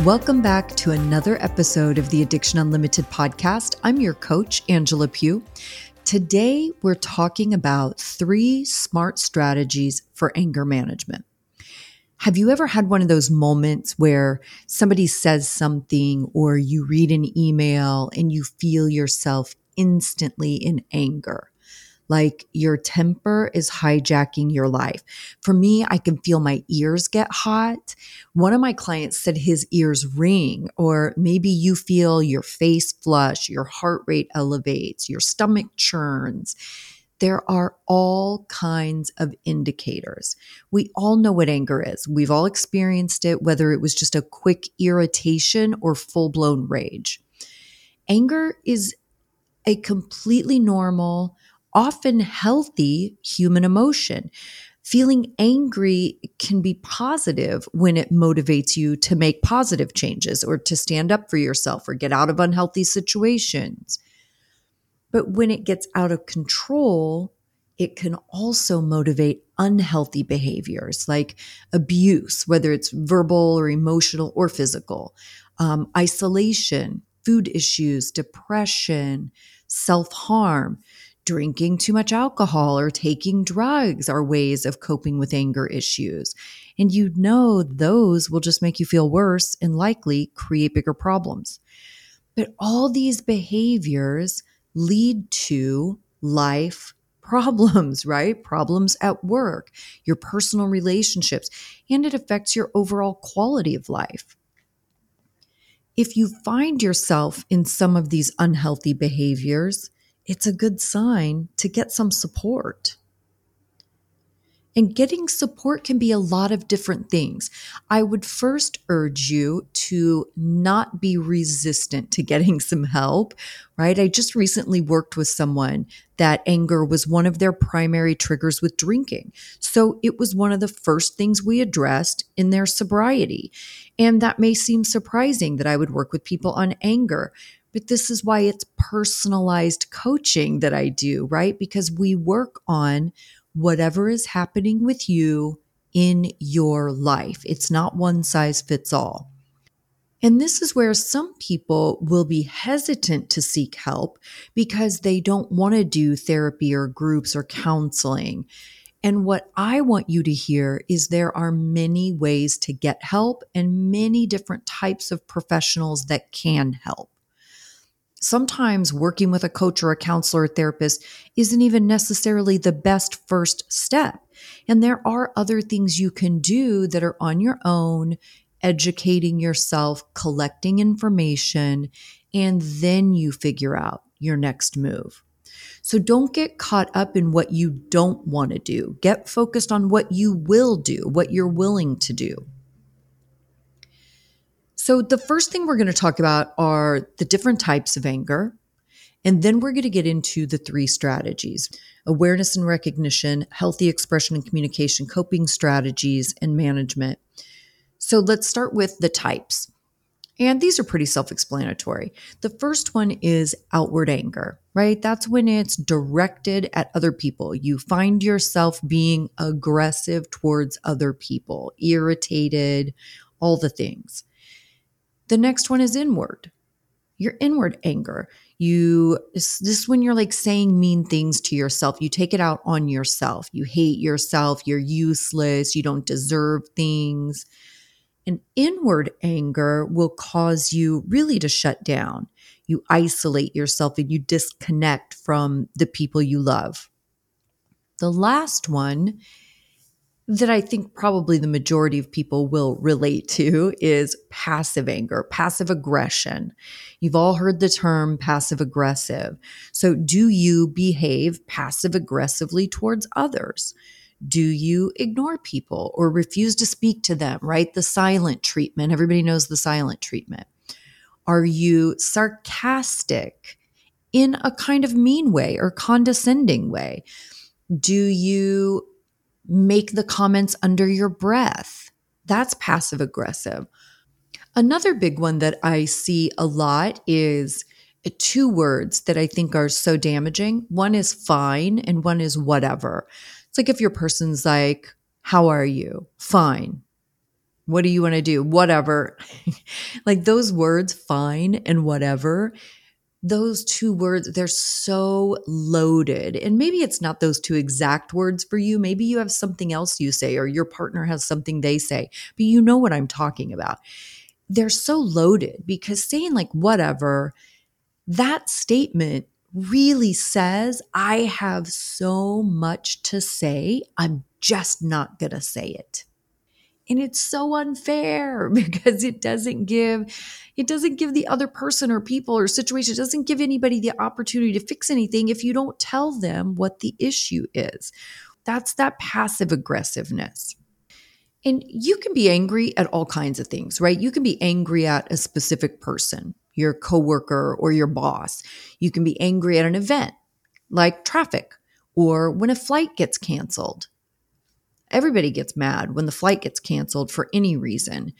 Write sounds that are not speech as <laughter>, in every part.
Welcome back to another episode of the Addiction Unlimited podcast. I'm your coach, Angela Pugh. Today, we're talking about three smart strategies for anger management. Have you ever had one of those moments where somebody says something or you read an email and you feel yourself instantly in anger? Like your temper is hijacking your life. For me, I can feel my ears get hot. One of my clients said his ears ring, or maybe you feel your face flush, your heart rate elevates, your stomach churns there are all kinds of indicators. We all know what anger is. We've all experienced it, whether it was just a quick irritation or full blown rage. Anger is a completely normal, often healthy human emotion. Feeling angry can be positive when it motivates you to make positive changes or to stand up for yourself or get out of unhealthy situations. But when it gets out of control, it can also motivate unhealthy behaviors like abuse, whether it's verbal or emotional or physical, um, isolation, food issues, depression, self harm. Drinking too much alcohol or taking drugs are ways of coping with anger issues. And you know those will just make you feel worse and likely create bigger problems. But all these behaviors lead to life problems, <laughs> right? Problems at work, your personal relationships, and it affects your overall quality of life. If you find yourself in some of these unhealthy behaviors, it's a good sign to get some support. And getting support can be a lot of different things. I would first urge you to not be resistant to getting <laughs> some help, right? I just recently worked with someone that anger was one of their primary triggers with drinking. So it was one of the first things we addressed in their sobriety. And that may seem surprising that I would work with people on anger. But this is why it's personalized coaching that I do, right? Because we work on whatever is happening with you in your life. It's not one size fits all. And this is where some people will be hesitant to seek help because they don't want to do therapy or groups or counseling. And what I want you to hear is there are many ways to get help and many different types of professionals that can help sometimes working with a coach or a counselor or therapist isn't even necessarily the best first step. And there are other things you can do that are on your own, educating yourself, collecting information, and then you figure out your next move. So don't get caught up in what you don't want to do. Get focused on what you will do, what you're willing to do. So, the first thing we're going to talk about are the different types of anger. And then we're going to get into the three strategies awareness and recognition, healthy expression and communication, coping strategies, and management. So, let's start with the types. And these are pretty self explanatory. The first one is outward anger, right? That's when it's directed at other people. You find yourself being aggressive towards other people, irritated, all the things. The next one is inward. Your inward anger. You this, is when you're like saying mean things to yourself. You take it out on yourself. You hate yourself, you're useless, you don't deserve things. And inward anger will cause you really to shut down. You isolate yourself and you disconnect from the people you love. The last one that I think probably the majority of people will relate to is passive anger, passive aggression. You've all heard the term passive aggressive. So, do you behave passive aggressively towards others? Do you ignore people or refuse to speak to them, right? The silent treatment. Everybody knows the silent treatment. Are you sarcastic in a kind of mean way or condescending way? Do you make the comments under your breath? That's passive aggressive. Another big one that I see a lot is two words that I think are so damaging. One is fine and one is whatever. It's like if your person's like, How are you? Fine. What do you want to do? Whatever. <laughs> like those words, fine and whatever, those two words, they're so loaded. And maybe it's not those two exact words for you. Maybe you have something else you say, or your partner has something they say, but you know what I'm talking about. They're so loaded because saying like whatever, that statement really says, I have so much to say. I'm just not going to say it and it's so unfair <laughs> because it doesn't give it doesn't give the other person or people or situation doesn't give anybody the opportunity to fix anything if you don't tell them what the issue is. That's that passive aggressiveness. And you can be angry at all kinds of things right? You can be angry at a specific person your coworker or your boss. You can be angry at an event like traffic or when a flight gets canceled Everybody gets mad when the flight gets canceled for any reason.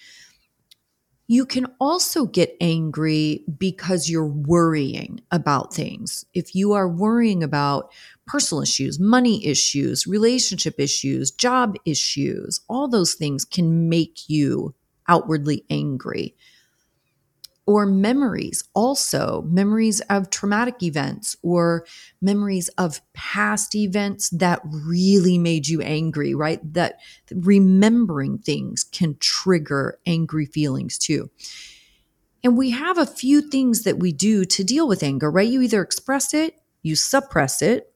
You can also get angry because you're worrying about things. If you are worrying about personal issues, money issues, relationship issues, job issues, all those things can make you outwardly angry or memories also memories of traumatic events or memories of past events that really made you angry right? That remembering things can trigger angry feelings too. And we have a few things that we do to deal with anger right? You either express it you suppress it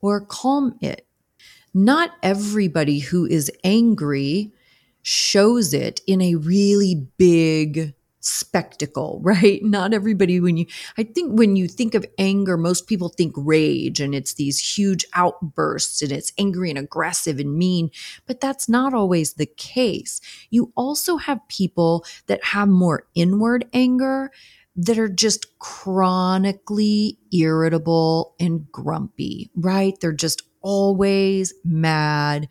or calm it. Not everybody who is angry shows it in a really big spectacle, <laughs> right? Not everybody, when you, I think when you think of anger, most people think rage and it's these huge outbursts and it's angry and aggressive and mean, but that's not always the case. You also have people that have more inward anger that are just chronically irritable and grumpy, right? They're just always mad,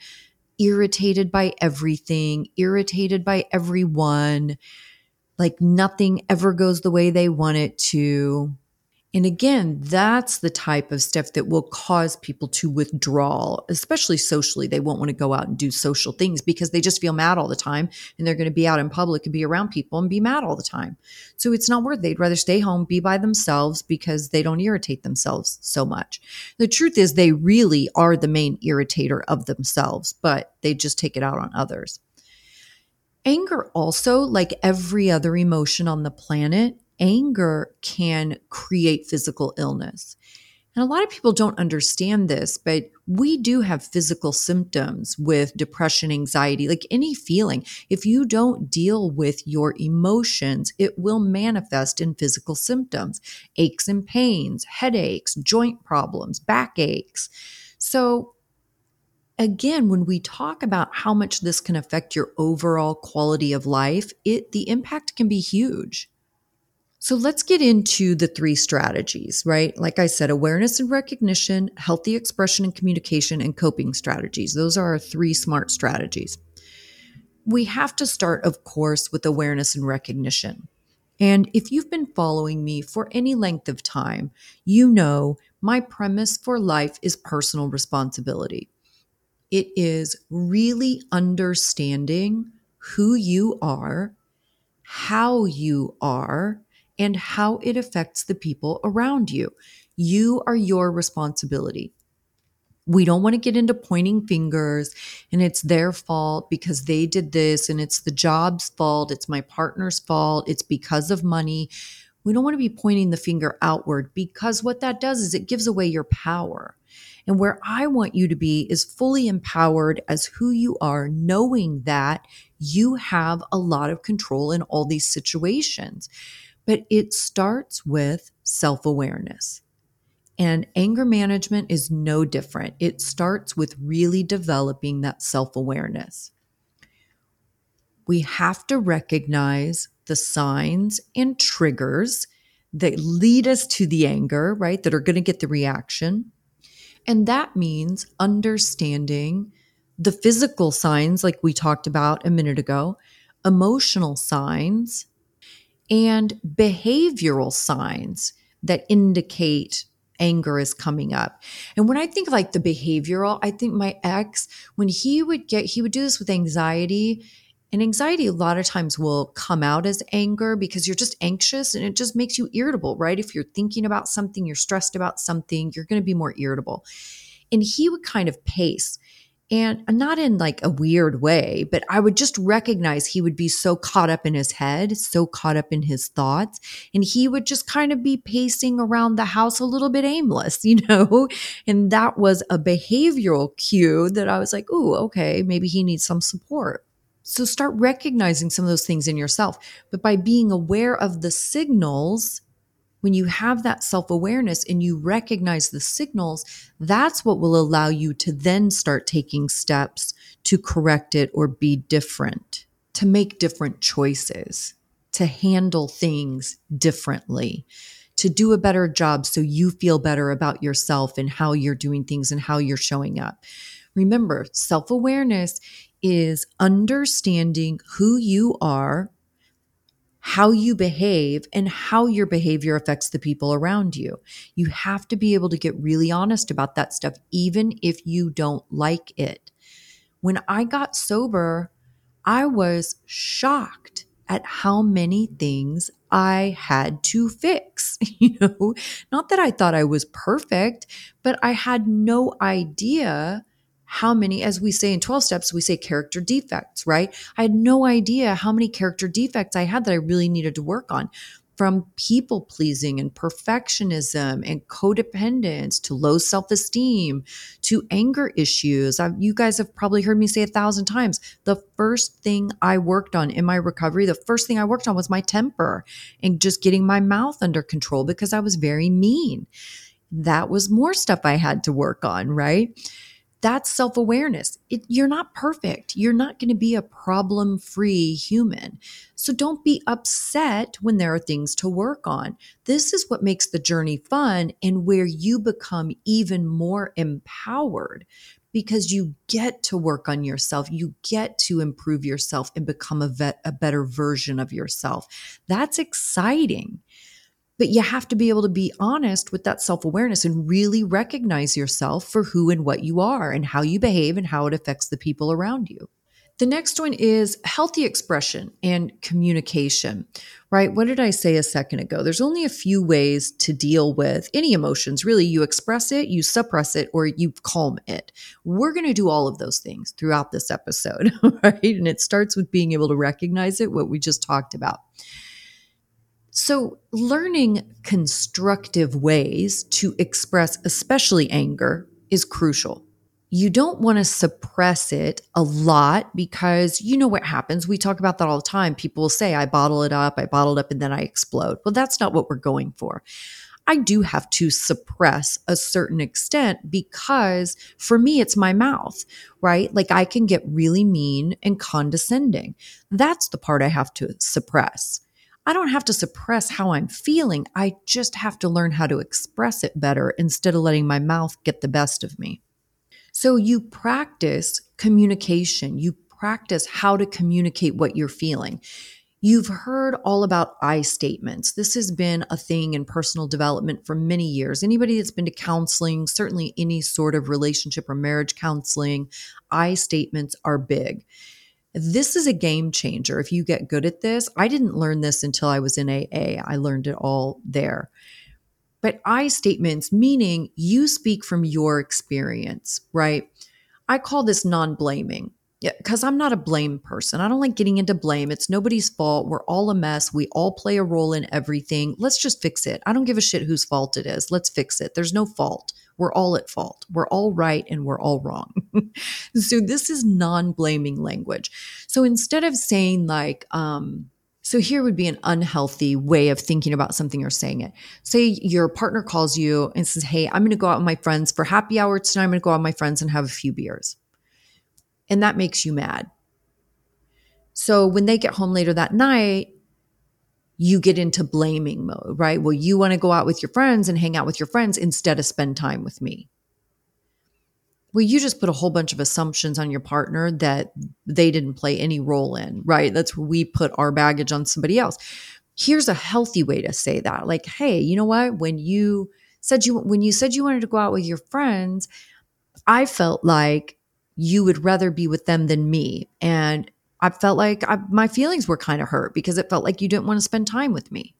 irritated by everything, irritated by everyone like nothing ever goes the way they want it to. And again, that's the type of stuff that will cause people to withdraw, especially socially. They won't want to go out and do social things because they just feel mad all the time and they're going to be out in public and be around people and be mad all the time. So it's not worth it. They'd rather stay home, be by themselves because they don't irritate themselves so much. The truth is, they really are the main irritator of themselves, but they just take it out on others. Anger also, like every other emotion on the planet, anger can create physical illness. And a lot of people don't understand this, but we do have physical symptoms with depression, anxiety, like any feeling. If you don't deal with your emotions, it will manifest in physical symptoms aches and pains, headaches, joint problems, backaches. So again, when we talk about how much this can affect your overall quality of life, it the impact can be huge. So let's get into the three strategies, right? Like I said, awareness and recognition, healthy expression and communication, and coping strategies. Those are our three smart strategies. We have to start, of course, with awareness and recognition. And if you've been following me for any length of time, you know my premise for life is personal responsibility. It is really understanding who you are, how you are, and how it affects the people around you. You are your responsibility. We don't want to get into pointing fingers and it's their fault because they did this and it's the job's fault, it's my partner's fault, it's because of money. We don't want to be pointing the finger outward because what that does is it gives away your power. And where I want you to be is fully empowered as who you are, knowing that you have a lot of control in all these situations. But it starts with self awareness. And anger management is no different. It starts with really developing that self awareness. We have to recognize the signs and triggers that lead us to the anger, right? That are going to get the reaction. And that means understanding the physical signs, like we talked about a minute ago, emotional signs, and behavioral signs that indicate anger is coming up. And when I think like the behavioral, I think my ex, when he would get, he would do this with anxiety. And anxiety a lot of times will come out as anger because you're just anxious and it just makes you irritable, right? If you're thinking about something, you're stressed about something, you're going to be more irritable. And he would kind of pace and not in like a weird way, but I would just recognize he would be so caught up in his head, so caught up in his thoughts. And he would just kind of be pacing around the house a little bit aimless, <laughs> you know? And that was a behavioral cue that I was like, ooh, okay, maybe he needs some support. So start recognizing some of those things in yourself. But by being aware of the signals, when you have that self awareness and you recognize the signals, that's what will allow you to then start taking steps to correct it or be different, to make different choices, to handle things differently, to do a better job so you feel better about yourself and how you're doing things and how you're showing up. Remember, self awareness is understanding who you are how you behave and how your behavior affects the people around you. You have to be able to get really honest about that stuff, even if you don't like it. When I got sober, I was shocked at how many things I had to fix. <laughs> You know, not that I thought I was perfect, but I had no idea how many, as we say in 12 steps, we say character defects, right? I had no idea how many character defects I had that I really needed to work on from people pleasing and perfectionism and codependence to low self esteem to anger issues. I've, you guys have probably heard me say a thousand times. The first thing I worked on in my recovery, the first thing I worked on was my temper and just getting my mouth under control because I was very mean. That was more stuff I had to work on, right? That's self awareness. You're not perfect. You're not going to be a problem free human. So don't be upset when there are things to work on. This is what makes the journey fun and where you become even more empowered because you get to work on yourself. You get to improve yourself and become a, vet, a better version of yourself. That's exciting. But you have to be able to be honest with that self awareness and really recognize yourself for who and what you are and how you behave and how it affects the people around you. The next one is healthy expression and communication, right? What did I say a second ago? There's only a few ways to deal with any emotions. Really, you express it, you suppress it, or you calm it. We're going to do all of those things throughout this episode, <laughs> right? And it starts with being able to recognize it, what we just talked about. So, learning constructive ways to express, especially anger, is crucial. You don't want to suppress it a lot because you know what happens. We talk about that all the time. People will say, I bottle it up, I bottle it up, and then I explode. Well, that's not what we're going for. I do have to suppress a certain extent because for me, it's my mouth, right? Like I can get really mean and condescending. That's the part I have to suppress. I don't have to suppress how I'm feeling. I just have to learn how to express it better instead of letting my mouth get the best of me. So you practice communication. You practice how to communicate what you're feeling. You've heard all about I statements. This has been a thing in personal development for many years. Anybody that's been to counseling, certainly any sort of relationship or marriage counseling, I statements are big. This is a game changer if you get good at this. I didn't learn this until I was in AA, I learned it all there. But I statements, meaning you speak from your experience, right? I call this non blaming. Yeah, because I'm not a blame person. I don't like getting into blame. It's nobody's fault. We're all a mess. We all play a role in everything. Let's just fix it. I don't give a shit whose fault it is. Let's fix it. There's no fault. We're all at fault. We're all right and we're all wrong. <laughs> so this is non-blaming language. So instead of saying like, um, so here would be an unhealthy way of thinking about something or saying it. Say your partner calls you and says, Hey, I'm going to go out with my friends for happy hour tonight. I'm going to go out with my friends and have a few beers. And that makes you mad. So when they get home later that night, you get into blaming mode, right? Well, you want to go out with your friends and hang out with your friends instead of spend time with me. Well, you just put a whole bunch of assumptions on your partner that they didn't play any role in, right? That's where we put our baggage on somebody else. Here's a healthy way to say that. Like, hey, you know what? When you said you when you said you wanted to go out with your friends, I felt like you would rather be with them than me. And I felt like I, my feelings were kind of hurt because it felt like you didn't want to spend time with me.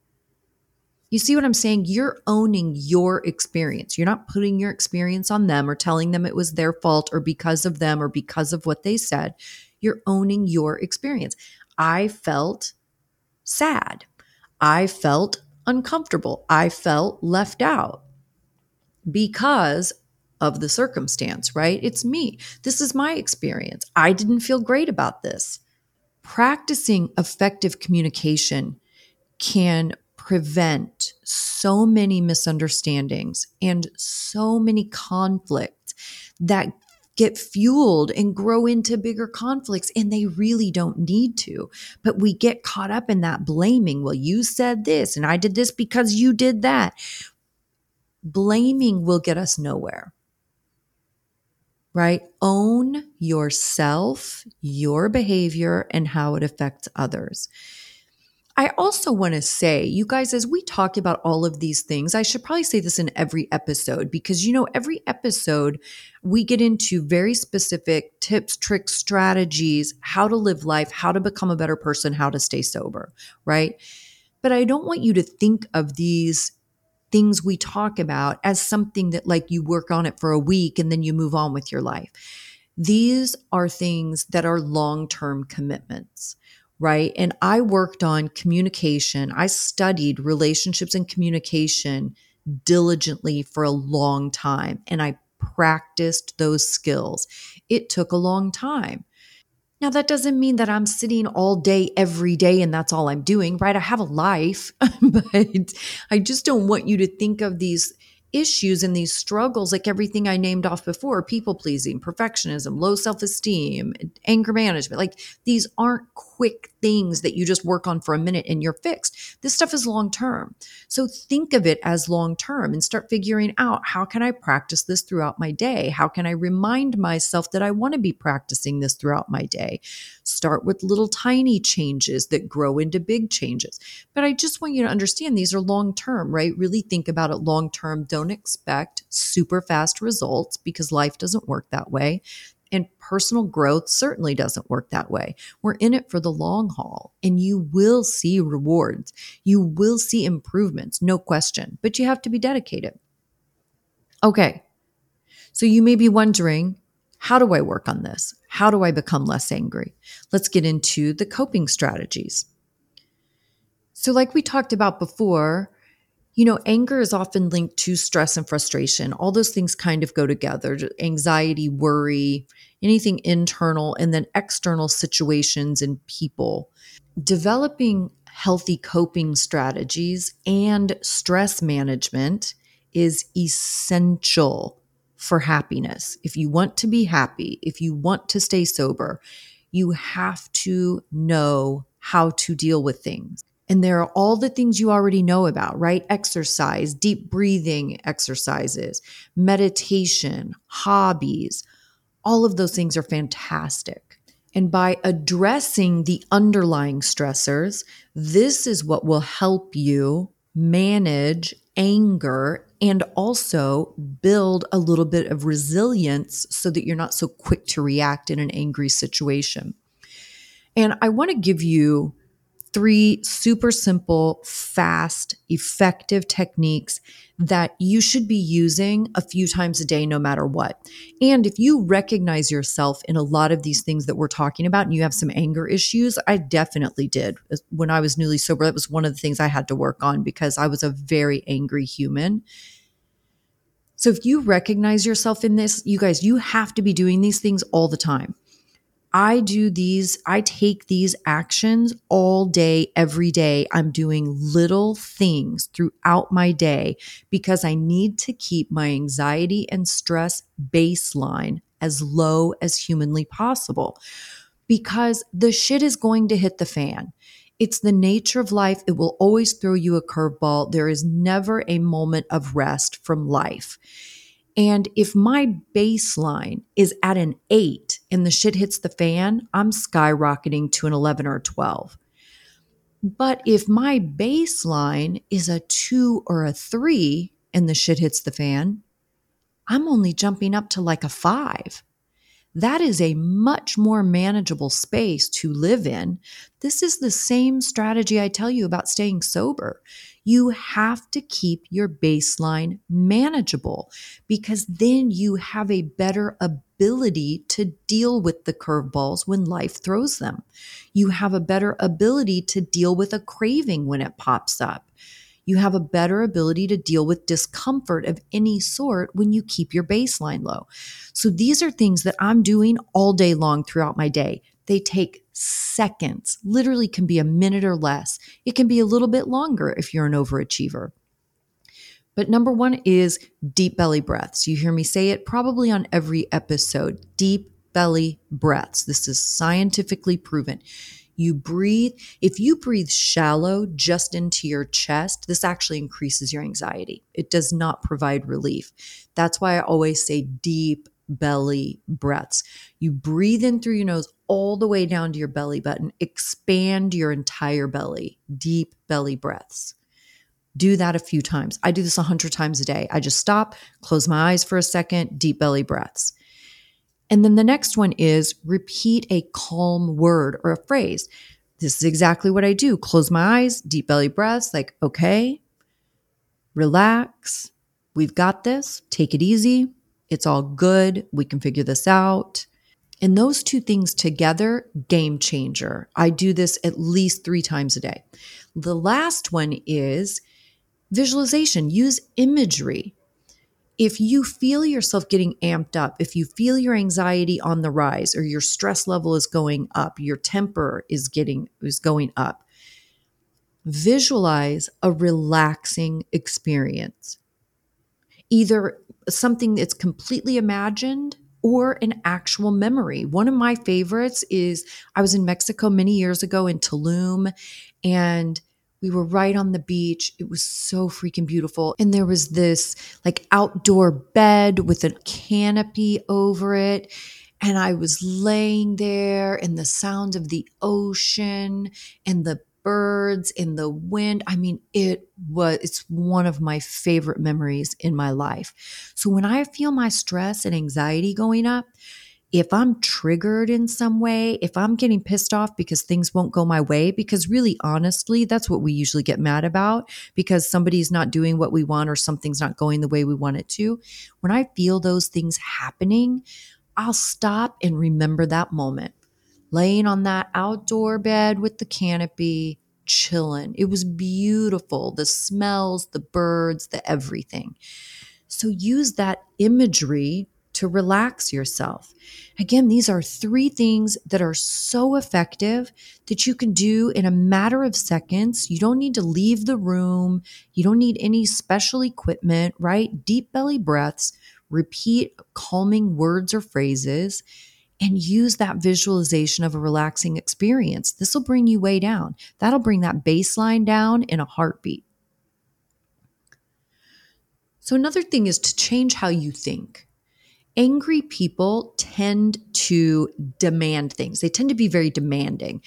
You see what I'm saying? You're owning your experience. You're not putting your experience on them or telling them it was their fault or because of them or because of what they said. You're owning your experience. I felt sad. I felt uncomfortable. I felt left out because of the circumstance, right? It's me. This is my experience. I didn't feel great about this practicing effective communication can prevent so many misunderstandings and so many conflicts that get fueled and grow into bigger conflicts and they really don't need to but we get caught up in that blaming well you said this and i did this because you did that blaming will get us nowhere right? Own yourself, your behavior, and how it affects others. I also want to say, you guys, as we talk about all of these things, I should probably say this in every episode because, you know, every episode we get into very specific tips, tricks, strategies, how to live life, how to become a better person, how to stay sober, right? But I don't want you to think of these things we talk about as something that like you work on it for a week and then you move on with your life. These are things that are long term commitments, right? And I worked on communication. I studied relationships and communication diligently for a long time and I practiced those skills. It took a long time. Now, that doesn't mean that I'm sitting all day, every day, and that's all I'm doing, right? I have a life, <laughs> but I just don't want you to think of these issues and these struggles, like everything I named off before people pleasing, perfectionism, low self esteem, anger management. Like these aren't quick things that you just work on for a minute and you're fixed. This stuff is long term. So think of it as long term and start figuring out how can I practice this throughout my day? How can I remind myself that I want to be practicing this throughout my day? Start with little tiny changes that grow into big changes. But I just want you to understand these are long term, right? Really think about it long term. Don't expect super fast results because life doesn't work that way. And personal growth certainly doesn't work that way. We're in it for the long haul and you will see rewards. You will see improvements, no question, but you have to be dedicated. Okay. So you may be wondering, how do I work on this? How do I become less angry? Let's get into the coping strategies. So, like we talked about before, you know, anger is often linked to stress and frustration. All those things kind of go together anxiety, worry, anything internal, and then external situations and people. Developing healthy coping strategies and stress management is essential for happiness. If you want to be happy, if you want to stay sober, you have to know how to deal with things. And there are all the things you already know about, right? Exercise, deep breathing exercises, meditation, hobbies. All of those things are fantastic. And by addressing the underlying stressors, this is what will help you manage anger and also build a little bit of resilience so that you're not so quick to react in an angry situation. And I want to give you three super simple, fast, effective techniques that you should be using a few times a day, no matter what. And if you recognize yourself in a lot of these things that we're talking about and you have some anger issues, I definitely did. When I was newly sober, that was one of the things I had to work on because I was a very angry human. So if you recognize yourself in this, you guys, you have to be doing these things all the time. I do these, I take these actions all day, every day. I'm doing little things throughout my day because I need to keep my anxiety and stress baseline as low as humanly possible because the shit is going to hit the fan. It's the nature of life. It will always throw you a curveball. There is never a moment of rest from life. And if my baseline is at an eight and the shit hits the fan, I'm skyrocketing to an 11 or a 12. But if my baseline is a two or a three and the shit hits the fan, I'm only jumping up to like a five. That is a much more manageable space to live in. This is the same strategy I tell you about staying sober. You have to keep your baseline manageable because then you have a better ability to deal with the curveballs when life throws them. You have a better ability to deal with a craving when it pops up you have a better ability to deal with discomfort of any sort when you keep your baseline low. So these are things that I'm doing all day long throughout my day. They take seconds, literally can be a minute or less. It can be a little bit longer if you're an overachiever. But number one is deep belly breaths. You hear me say it probably on every episode deep belly breaths. This is scientifically proven. You breathe. If you breathe shallow just into your chest, this actually increases your anxiety. It does not provide relief. That's why I always say deep belly breaths. You breathe in through your nose all the way down to your belly button, expand your entire belly, deep belly breaths. Do that a few times. I do this a hundred times a day. I just stop, close my eyes for a second, deep belly breaths. And then the next one is repeat a calm word or a phrase. This is exactly what I do. Close my eyes, deep belly breaths, like, okay, relax. We've got this. Take it easy. It's all good. We can figure this out. And those two things together, game changer. I do this at least three times a day. The last one is visualization. Use imagery if you feel yourself getting amped up, if you feel your anxiety on the rise or your stress level is going up, your temper is getting is going up, visualize a relaxing experience. Either something that's completely imagined or an actual memory. One of my favorites is I was in Mexico many years ago in Tulum and we were right on the beach. It was so freaking beautiful. And there was this like outdoor bed with a canopy over it. And I was laying there and the sound of the ocean and the birds in the wind. I mean, it was, it's one of my favorite memories in my life. So when I feel my stress and anxiety going up, if I'm triggered in some way, if I'm getting pissed off because things won't go my way, because really honestly, that's what we usually get mad about because somebody's not doing what we want or something's not going the way we want it to. When I feel those things happening, I'll stop and remember that moment. Laying on that outdoor bed with the canopy, chilling. It was beautiful. The smells, the birds, the everything. So use that imagery to relax yourself. Again, these are three things that are so effective that you can do in a matter of seconds. You don't need to leave the room. You don't need any special equipment, right? Deep belly breaths, repeat calming words or phrases, and use that visualization of a relaxing experience. This will bring you way down. That'll bring that baseline down in a heartbeat. So, another thing is to change how you think angry people tend to demand things. They tend to be very demanding.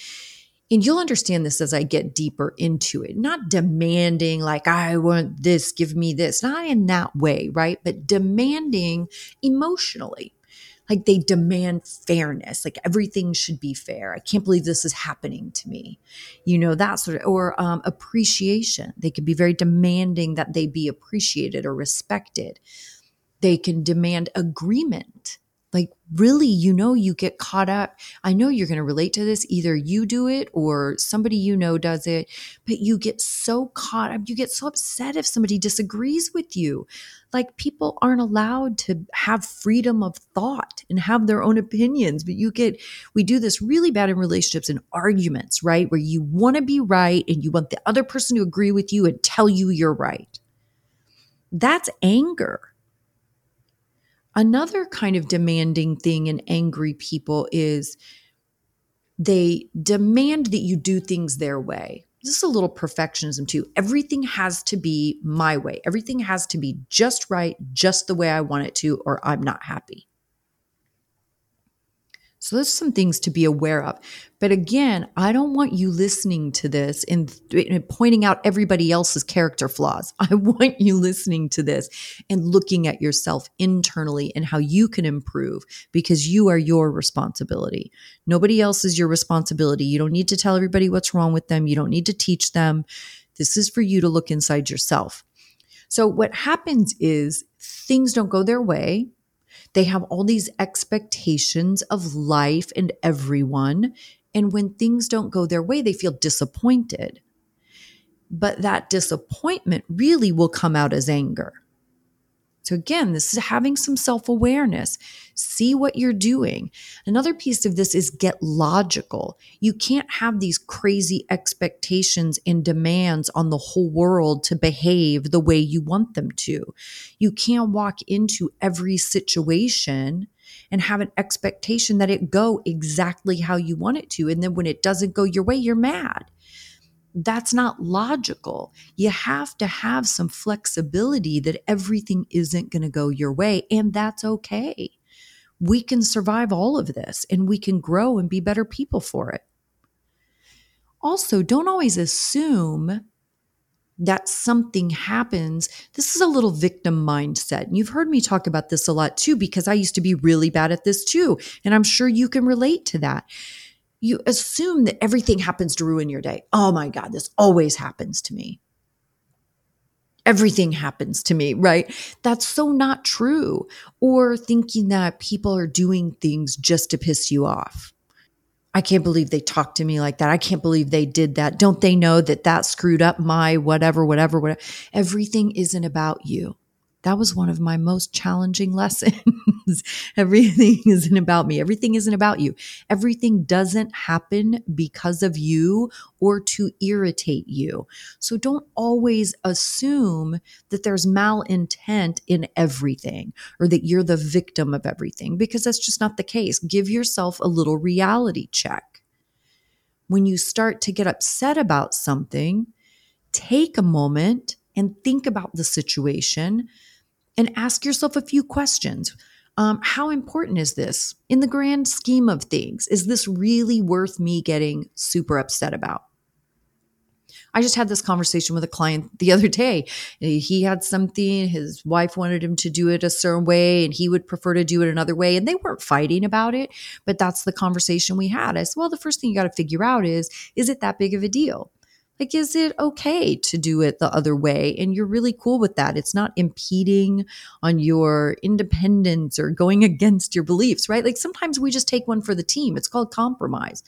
And you'll understand this as I get deeper into it. Not demanding, like, I want this, give me this, not in that way, right? But demanding emotionally. Like they demand fairness, like everything should be fair. I can't believe this is happening to me. You know, that sort of, or um, appreciation. They could be very demanding that they be appreciated or respected they can demand agreement. Like, really, you know, you get caught up. I know you're going to relate to this. Either you do it or somebody you know does it, but you get so caught up. You get so upset if somebody disagrees with you. Like, people aren't allowed to have freedom of thought and have their own opinions, but you get, we do this really bad in relationships and arguments, right? Where you want to be right and you want the other person to agree with you and tell you you're right. That's anger Another kind of demanding thing in angry people is They demand that you do things their way. This is a little perfectionism too. Everything has to be my way. Everything has to be just right, just the way I want it to, or I'm not happy. So there's some things to be aware of. But again, I don't want you listening to this and, and, pointing out everybody else's character flaws. <laughs> I want you listening to this and looking at yourself internally and how you can improve because you are your responsibility. Nobody else is your responsibility. You don't need to tell everybody what's wrong with them. You don't need to teach them. This is for you to look inside yourself. So what happens is things don't go their way they have all these expectations of life and everyone. And when things don't go their way, they feel disappointed. But that disappointment really will come out as anger. So, again, this is having some self awareness. See what you're doing. Another piece of this is get logical. You can't have these crazy expectations and demands on the whole world to behave the way you want them to. You can't walk into every situation and have an expectation that it go exactly how you want it to. And then when it doesn't go your way, you're mad that's not logical. You have to have some flexibility that everything isn't going to go your way, and that's okay. We can survive all of this and we can grow and be better people for it. Also, don't always assume that something happens. This is a little victim mindset. And you've heard me talk about this a lot too, because I used to be really bad at this too. And I'm sure you can relate to that you assume that everything happens to ruin your day. Oh my God, this always happens to me. Everything happens to me, right? That's so not true. Or thinking that people are doing things just to piss you off. I can't believe they talked to me like that. I can't believe they did that. Don't they know that that screwed up my whatever, whatever, whatever? Everything isn't about you that was one of my most challenging <laughs> lessons. Everything isn't about me. Everything isn't about you. Everything doesn't happen because of you or to irritate you. So don't always assume that there's malintent in everything or that you're the victim of everything because that's just not the case. Give yourself a little reality check. When you start to get upset about something, take a moment and think about the situation and ask yourself a few questions. Um, how important is this in the grand scheme of things? Is this really worth me getting super upset about? I just had this conversation with a client the other day. He had something, his wife wanted him to do it a certain way, and he would prefer to do it another way. And they weren't fighting about it, but that's the conversation we had. I said, Well, the first thing you got to figure out is, is it that big of a deal? Like, is it okay to do it the other way? And you're really cool with that. It's not impeding on your independence or going <laughs> against your beliefs, right? Like sometimes we just take one for the team. It's called compromise.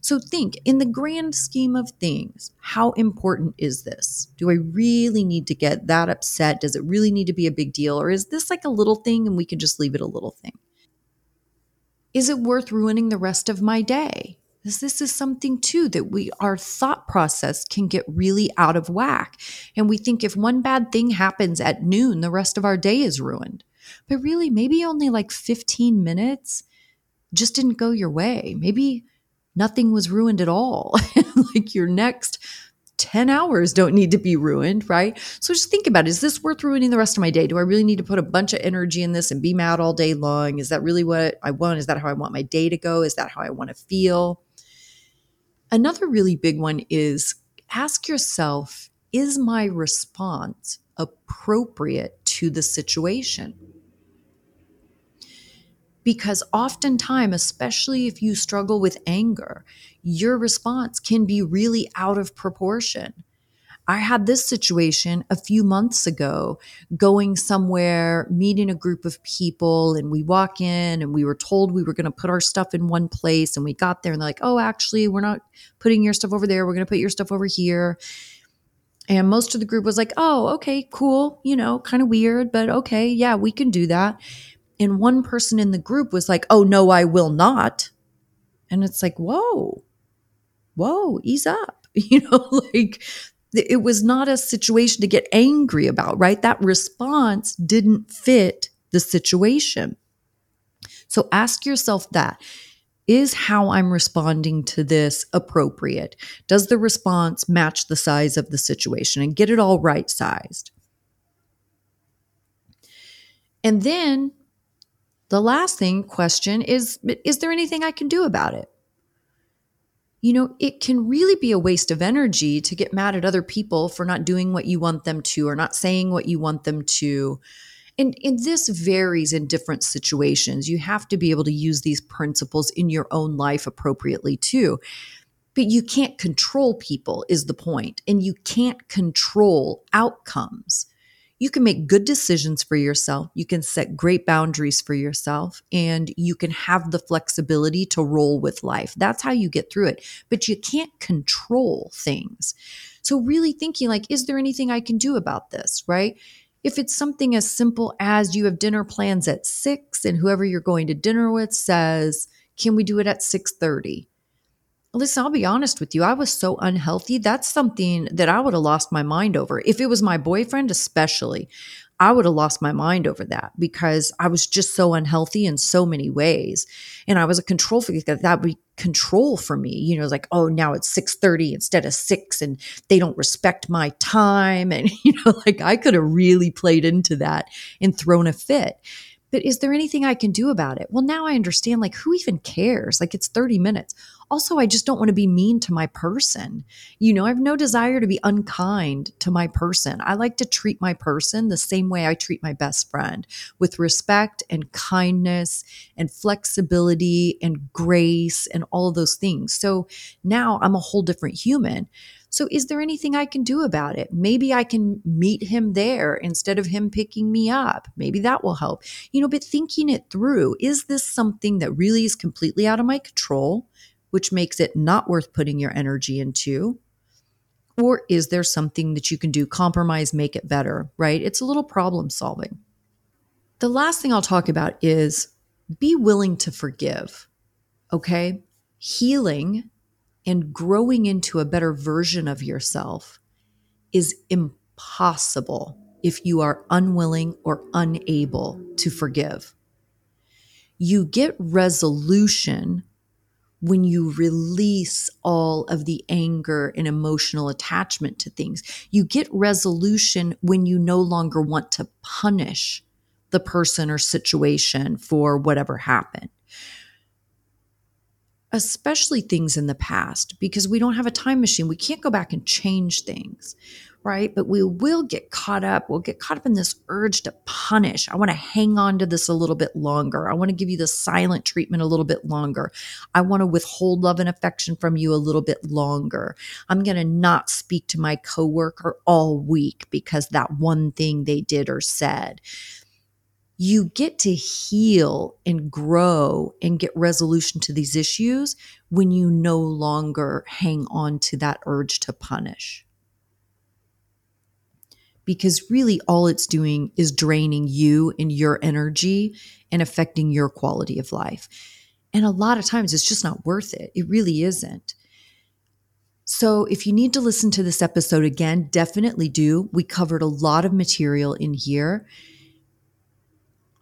So think in the grand scheme of things, how important is this? Do I really need to get that upset? Does it really need to be a big deal? Or is this like a little thing and we can just leave it a little thing? Is it worth ruining the rest of my day? Because this is something too that we, our thought process can get really out of whack. And we think if one bad thing happens at noon, the rest of our day is ruined. But really, maybe only like 15 minutes just didn't go your way. Maybe nothing was ruined at all. <laughs> like your next 10 hours don't need to be ruined, right? So just think about it. Is this worth ruining the rest of my day? Do I really need to put a bunch of energy in this and be mad all day long? Is that really what I want? Is that how I want my day to go? Is that how I want to feel? Another really big one is ask yourself is my response appropriate to the situation? Because oftentimes, especially if you struggle with anger, your response can be really out of proportion. I had this situation a few months ago going somewhere, meeting a group of people, and we walk in and we were told we were going to put our stuff in one place. And we got there and they're like, oh, actually, we're not putting your stuff over there. We're going to put your stuff over here. And most of the group was like, oh, okay, cool, you know, kind of weird, but okay, yeah, we can do that. And one person in the group was like, oh, no, I will not. And it's like, whoa, whoa, ease up. <laughs> You know, <laughs> like it was not a situation to get angry about, right? That response didn't fit the situation. So ask yourself that. is how I'm responding to this appropriate? Does the response match the size of the situation and get it all right sized? And then the last thing question is is there anything I can do about it? You know, it can really be a waste of energy to get mad at other people for not doing what you want them to or not saying what you want them to and, and this varies in different situations. You have to be able to use these principles in your own life appropriately too. But you can't control people, is the point, and you can't control outcomes. You can make good decisions for yourself. You can set great boundaries for yourself, and you can have the flexibility to roll with life. That's how you get through it. But you can't control things. So, really thinking, like, is there anything I can do about this, right? If it's something as simple as you have dinner plans at 6 and whoever you're going to dinner with says, "Can we do it at 6:30?" Listen, I'll be honest with you. I was so unhealthy. That's something that I would have lost my mind over. If it was my boyfriend, especially, I would have lost my mind over that because I was just so unhealthy in so many ways. And I was a control freak that that would be control for me. You know, like, oh, now it's 6:30 instead of 6 and they don't respect my time. And, <laughs> you know, like I could have really played into that and thrown a fit but is there anything I can do about it? Well, now I understand like who even cares? Like it's 30 minutes. Also, I just don't want to be mean to my person. You know, I have no desire to be unkind to my person. I like to treat my person the same way I treat my best friend with respect and kindness and flexibility and grace and all of those things. So now I'm a whole different human. So, is there anything I can do about it? Maybe I can meet him there instead of him picking me up. Maybe that will help. You know, but thinking it through is this something that really is completely out of my control, which makes it not worth putting your energy into? Or is there something that you can do, compromise, make it better, right? It's a little problem solving. The last thing I'll talk about is be willing to forgive. Okay. Healing and growing into a better version of yourself is impossible if you are unwilling or unable to forgive. You get resolution when you release all of the anger and emotional attachment to things. You get resolution when you no longer want to punish the person or situation for whatever happened especially things in the past, because we don't have a time machine. We can't go back and change things, right? But we will get caught up. We'll get caught up in this urge to punish. I want to hang on to this a little bit longer. I want to give you the silent treatment a little bit longer. I want to withhold love and affection from you a little bit longer. I'm going to not speak to my coworker all week because that one thing they did or said you get to heal and grow and get resolution to these issues when you no longer hang on to that urge to punish. Because really, all it's doing is draining you and your energy and affecting your quality of life. And a lot of times it's just not worth it. It really isn't. So, if you need to listen to this episode again, definitely do. We covered a lot of material in here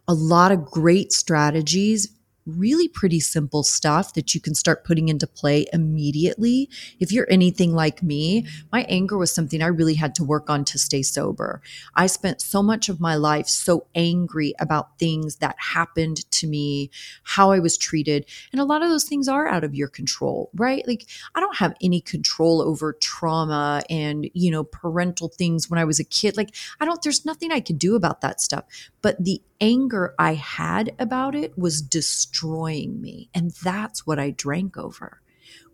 a lot of great strategies really pretty simple stuff that you can start putting into play immediately. If you're anything like me, my anger was something I really had to work on to stay sober. I spent so much of my life so angry about things that happened to me, how I was treated. And a lot of those things are out of your control, right? Like I don't have any control over trauma and, you know, parental things when I was a kid. Like I don't, there's nothing I could do about that stuff. But the anger I had about it was destroying me. And that's what I drank over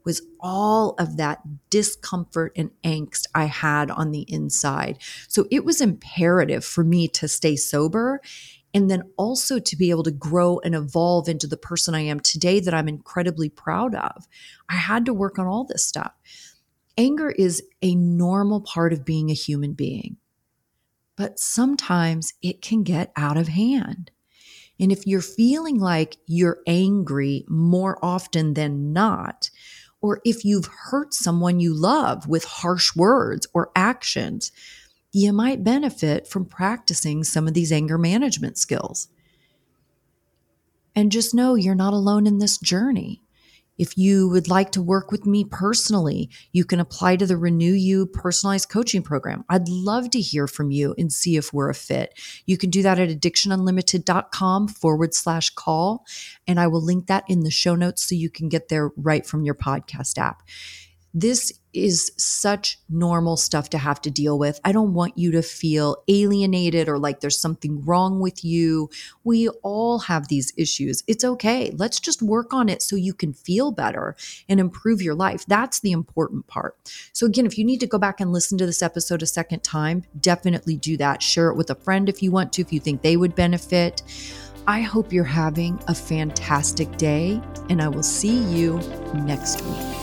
was all of that discomfort and angst I had on the inside. So it was imperative for me to stay sober and then also to be able to grow and evolve into the person I am today that I'm incredibly proud of. I had to work on all this stuff. Anger is a normal part of being a human being but sometimes it can get out of hand. And if you're feeling like you're angry more often than not, or if you've hurt someone you love with harsh words or actions, you might benefit from practicing some of these anger management skills. And just know you're not alone in this journey. If you would like to work with me personally, you can apply to the Renew You personalized coaching program. I'd love to hear from you and see if we're a fit. You can do that at addictionunlimited.com forward slash call. And I will link that in the show notes so you can get there right from your podcast app. This is such normal stuff to have to deal with. I don't want you to feel alienated or like there's something wrong with you. We all have these issues. It's okay. Let's just work on it so you can feel better and improve your life. That's the important part. So, again, if you need to go back and listen to this episode a second time, definitely do that. Share it with a friend if you want to, if you think they would benefit. I hope you're having a fantastic day, and I will see you next week.